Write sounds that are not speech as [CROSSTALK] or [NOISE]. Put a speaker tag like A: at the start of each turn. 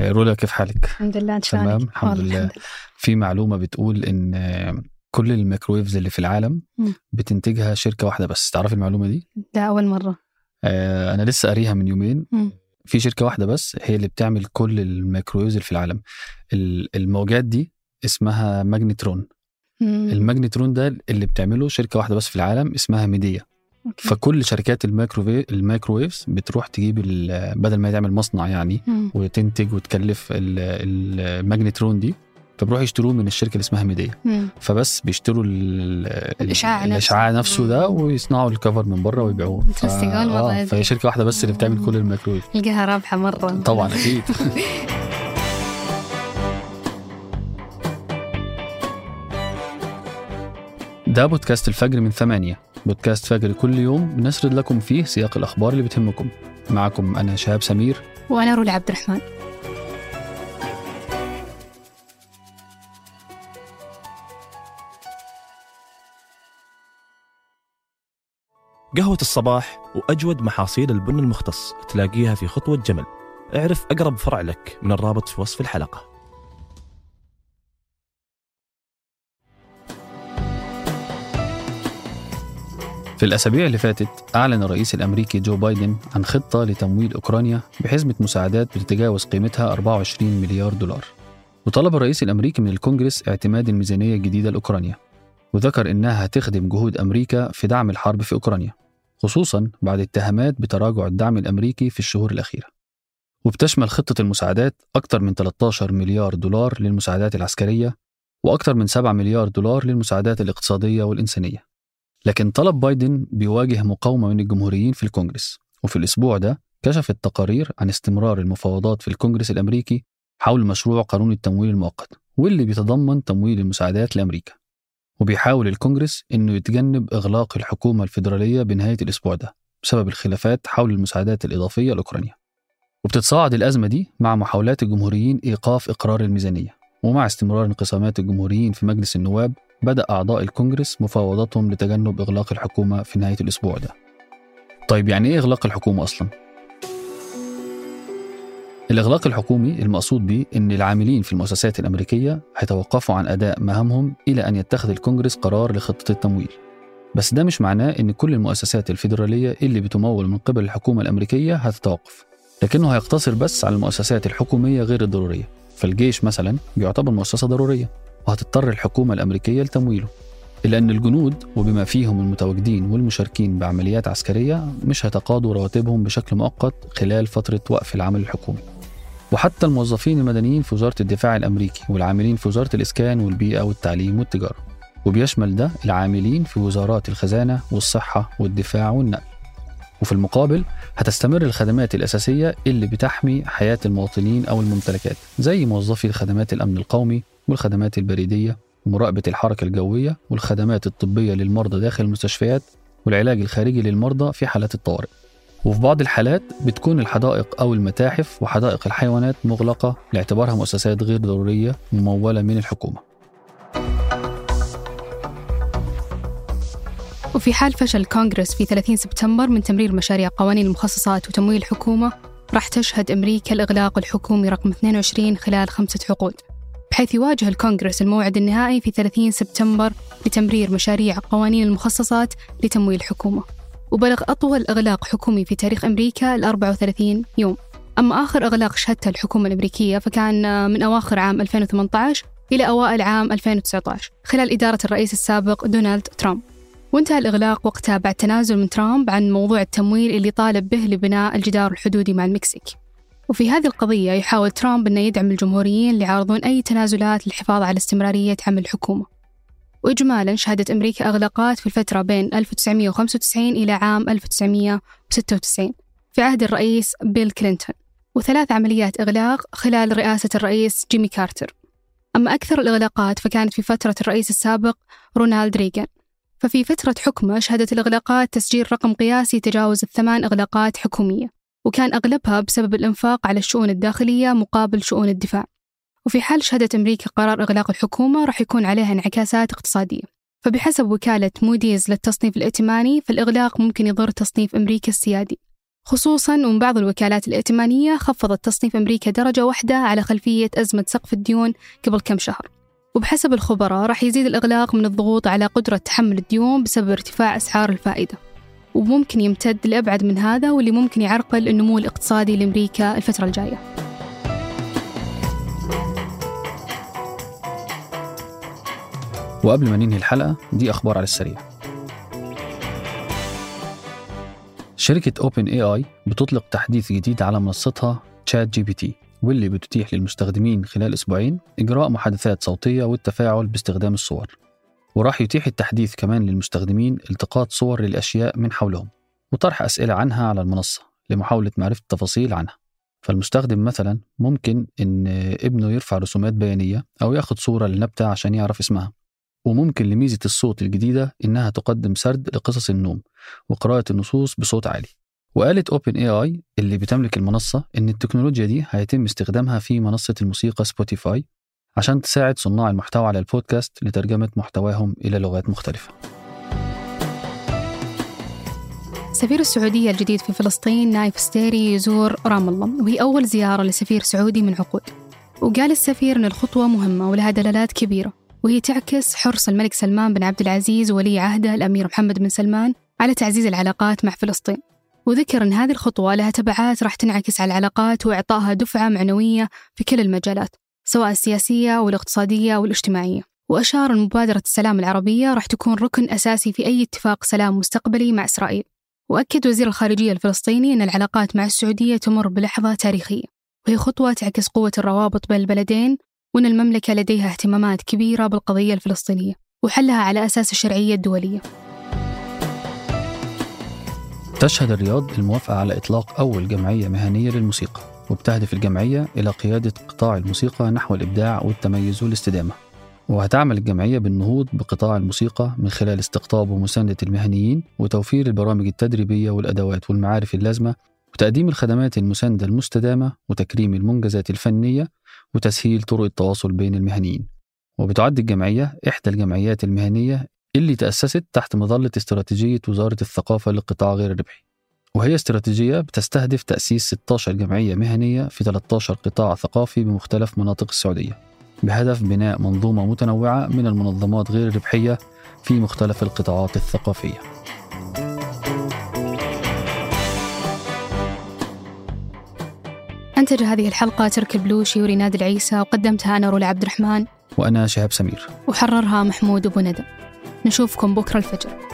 A: رولا كيف حالك؟
B: الحمد لله أنت؟
A: تمام الحمد
B: والله
A: لله في معلومة بتقول آه، كل ال microwaves اللي في العالم. بتنتجها شركة واحدة بس تعرف المعلومة دي؟
B: ده أول مرة
A: آه، أنا لسه قاريها من يومين. في شركة واحدة بس هي اللي بتعمل كل ال microwaves اللي في العالم ال- الموجات دي اسمها magnetron.
B: ال
A: magnetron ده اللي بتعمله شركة واحدة بس في العالم اسمها ميديا
B: okay.
A: فكل شركات الميكروويف ال microwaves بتروح تجيب بدل ما تعمل مصنع يعني
B: مم.
A: وتنتج وتكلف ال- ال magnetron دي فبيروحوا يشتروه من الشركة اللي اسمها ميديا
B: مم.
A: فبس بيشتروا ال-
B: الإشعاع نفسه.
A: الإشعاع نفسه ده ويصنعوا ال cover من بره ويبيعوه [LAUGHS] ف- آه. فهي شركة واحدة بس اللي بتعمل كل الميكروويف
B: تلقاها رابحة مرة
A: طبعا أكيد [LAUGHS] ده بودكاست الفجر من ثمانية بودكاست فجر كل يوم بنسرد لكم فيه سياق الأخبار اللي بتهمكم. معكم أنا شهاب سمير.
B: وأنا رولا عبد الرحمن.
C: قهوة الصباح وأجود محاصيل البن المختص تلاقيها في خطوة جمل. اعرف أقرب فرع لك من الرابط في وصف الحلقة.
A: في الأسابيع اللي فاتت أعلن الرئيس الأمريكي جو بايدن عن خطة لتمويل أوكرانيا بحزمة مساعدات بتتجاوز قيمتها 24 مليار دولار. وطلب الرئيس الأمريكي من الكونجرس اعتماد الميزانية الجديدة لأوكرانيا وذكر إنها هتخدم جهود أمريكا في دعم الحرب في أوكرانيا خصوصا بعد اتهامات بتراجع الدعم الأمريكي في الشهور الأخيرة. وبتشمل خطة المساعدات أكثر من 13 مليار دولار للمساعدات العسكرية وأكثر من 7 مليار دولار للمساعدات الاقتصادية والإنسانية. لكن طلب بايدن بيواجه مقاومة من الجمهوريين في الكونجرس وفي الأسبوع ده كشفت تقارير عن استمرار المفاوضات في الكونجرس الأمريكي حول مشروع قانون التمويل المؤقت واللي بيتضمن تمويل المساعدات لأمريكا. وبيحاول الكونجرس إنه يتجنب إغلاق الحكومة الفيدرالية بنهاية الأسبوع ده بسبب الخلافات حول المساعدات الإضافية لأوكرانيا. وبتتصاعد الأزمة دي مع محاولات الجمهوريين إيقاف إقرار الميزانية ومع استمرار انقسامات الجمهوريين في مجلس النواب بدأ أعضاء الكونجرس مفاوضاتهم لتجنب إغلاق الحكومة في نهاية الأسبوع ده. طيب يعني إيه إغلاق الحكومة أصلاً؟ الإغلاق الحكومي المقصود به إن العاملين في المؤسسات الأمريكية هيتوقفوا عن أداء مهامهم إلى أن يتخذ الكونجرس قرار لخطة التمويل. بس ده مش معناه إن كل المؤسسات الفيدرالية اللي بتمول من قبل الحكومة الأمريكية هتتوقف. لكنه هيقتصر بس على المؤسسات الحكومية غير الضرورية. فالجيش مثلا بيعتبر مؤسسة ضرورية وهتضطر الحكومة الأمريكية لتمويله إلا أن الجنود وبما فيهم المتواجدين والمشاركين بعمليات عسكرية مش هيتقاضوا رواتبهم بشكل مؤقت خلال فترة وقف العمل الحكومي. وحتى الموظفين المدنيين في وزارة الدفاع الأمريكي والعاملين في وزارة الإسكان والبيئة والتعليم والتجارة وبيشمل ده العاملين في وزارات الخزانة والصحة والدفاع والنقل. وفي المقابل هتستمر الخدمات الأساسية اللي بتحمي حياة المواطنين أو الممتلكات زي موظفي خدمات الأمن القومي والخدمات البريدية ومراقبة الحركة الجوية والخدمات الطبية للمرضى داخل المستشفيات والعلاج الخارجي للمرضى في حالات الطوارئ. وفي بعض الحالات بتكون الحدائق أو المتاحف وحدائق الحيوانات مغلقة لاعتبارها مؤسسات غير ضرورية ممولة من الحكومة.
B: وفي حال فشل الكونغرس في 30 سبتمبر من تمرير مشاريع قوانين المخصصات وتمويل الحكومة راح تشهد أمريكا الإغلاق الحكومي رقم 22 خلال خمسة عقود. بحيث يواجه الكونغرس الموعد النهائي في 30 سبتمبر لتمرير مشاريع قوانين المخصصات لتمويل الحكومة وبلغ أطول إغلاق حكومي في تاريخ أمريكا ال 34 يوم. أما آخر إغلاق شهدتها الحكومة الأمريكية فكان من أواخر عام 2018 إلى أوائل عام 2019 خلال إدارة الرئيس السابق دونالد ترامب. وانتهى الإغلاق وقتها بعد تنازل من ترامب عن موضوع التمويل اللي طالب به لبناء الجدار الحدودي مع المكسيك. وفي هذه القضية يحاول ترامب أنه يدعم الجمهوريين اللي يعارضون أي تنازلات للحفاظ على استمرارية عمل الحكومة. وإجمالا شهدت أمريكا إغلاقات في الفترة بين 1995 إلى عام 1996 في عهد الرئيس بيل كلينتون وثلاث عمليات إغلاق خلال رئاسة الرئيس جيمي كارتر. أما أكثر الإغلاقات فكانت في فترة الرئيس السابق رونالد ريغان. ففي فترة حكمه شهدت الإغلاقات تسجيل رقم قياسي يتجاوز الثمان إغلاقات حكومية. وكان أغلبها بسبب الإنفاق على الشؤون الداخلية مقابل شؤون الدفاع. وفي حال شهدت أمريكا قرار إغلاق الحكومة راح يكون عليها انعكاسات اقتصادية. فبحسب وكالة موديز للتصنيف الائتماني فالإغلاق ممكن يضر تصنيف أمريكا السيادي. خصوصا ومن بعض الوكالات الائتمانية خفضت تصنيف أمريكا درجة واحدة على خلفية أزمة سقف الديون قبل كم شهر. وبحسب الخبراء راح يزيد الإغلاق من الضغوط على قدرة تحمل الديون بسبب ارتفاع أسعار الفائدة. وممكن يمتد لأبعد من هذا واللي ممكن يعرقل النمو الاقتصادي لأمريكا الفترة الجاية.
A: وقبل ما ننهي الحلقة دي أخبار على السريع. شركة OpenAI بتطلق تحديث جديد على منصتها ChatGPT واللي بتتيح للمستخدمين خلال أسبوعين إجراء محادثات صوتية والتفاعل باستخدام الصور. وراح يتيح التحديث كمان للمستخدمين التقاط صور للأشياء من حولهم وطرح أسئلة عنها على المنصة لمحاولة معرفة التفاصيل عنها. فالمستخدم مثلا ممكن إنه يرفع رسومات بيانية أو ياخد صورة لنبتة عشان يعرف اسمها وممكن لميزة الصوت الجديدة إنها تقدم سرد لقصص النوم وقراءة النصوص بصوت عالي. وقالت OpenAI اللي بتملك المنصة إن التكنولوجيا دي هيتم استخدامها في منصة الموسيقى Spotify عشان تساعد صناع المحتوى على البودكاست لترجمة محتواهم إلى لغات مختلفة.
B: سفير السعودية الجديد في فلسطين نايف ستيري يزور رام الله وهي أول زيارة لسفير سعودي من عقود. وقال السفير أن الخطوة مهمة ولها دلالات كبيرة وهي تعكس حرص الملك سلمان بن عبد العزيز ولي عهده الأمير محمد بن سلمان على تعزيز العلاقات مع فلسطين. وذكر أن هذه الخطوة لها تبعات راح تنعكس على العلاقات وإعطائها دفعة معنوية في كل المجالات. سواء السياسية والاقتصادية والاجتماعية. وأشار أن مبادرة السلام العربية راح تكون ركن أساسي في أي اتفاق سلام مستقبلي مع إسرائيل. وأكد وزير الخارجية الفلسطيني أن العلاقات مع السعودية تمر بلحظة تاريخية. وهي خطوة تعكس قوة الروابط بين البلدين وأن المملكة لديها اهتمامات كبيرة بالقضية الفلسطينية وحلها على أساس الشرعية الدولية.
A: تشهد الرياض الموافقة على إطلاق أول جمعية مهنية للموسيقى. وبتهدف الجمعية إلى قيادة قطاع الموسيقى نحو الإبداع والتميز والاستدامة. وهتعمل الجمعية بالنهوض بقطاع الموسيقى من خلال استقطاب ومساندة المهنيين وتوفير البرامج التدريبية والأدوات والمعارف اللازمة وتقديم الخدمات المساندة المستدامة وتكريم المنجزات الفنية وتسهيل طرق التواصل بين المهنيين. وبتعد الجمعية إحدى الجمعيات المهنية اللي تأسست تحت مظلة استراتيجية وزارة الثقافة للقطاع غير الربحي. وهي استراتيجية بتستهدف تأسيس 16 جمعية مهنية في 13 قطاع ثقافي بمختلف مناطق السعودية بهدف بناء منظومة متنوعة من المنظمات غير الربحية في مختلف القطاعات الثقافية.
B: أنتج هذه الحلقة ترك البلوشي وريناد العيسى وقدمتها أنا رولا عبد الرحمن.
A: وأنا شهاب سمير.
B: وحررها محمود أبو ندى نشوفكم بكرة الفجر.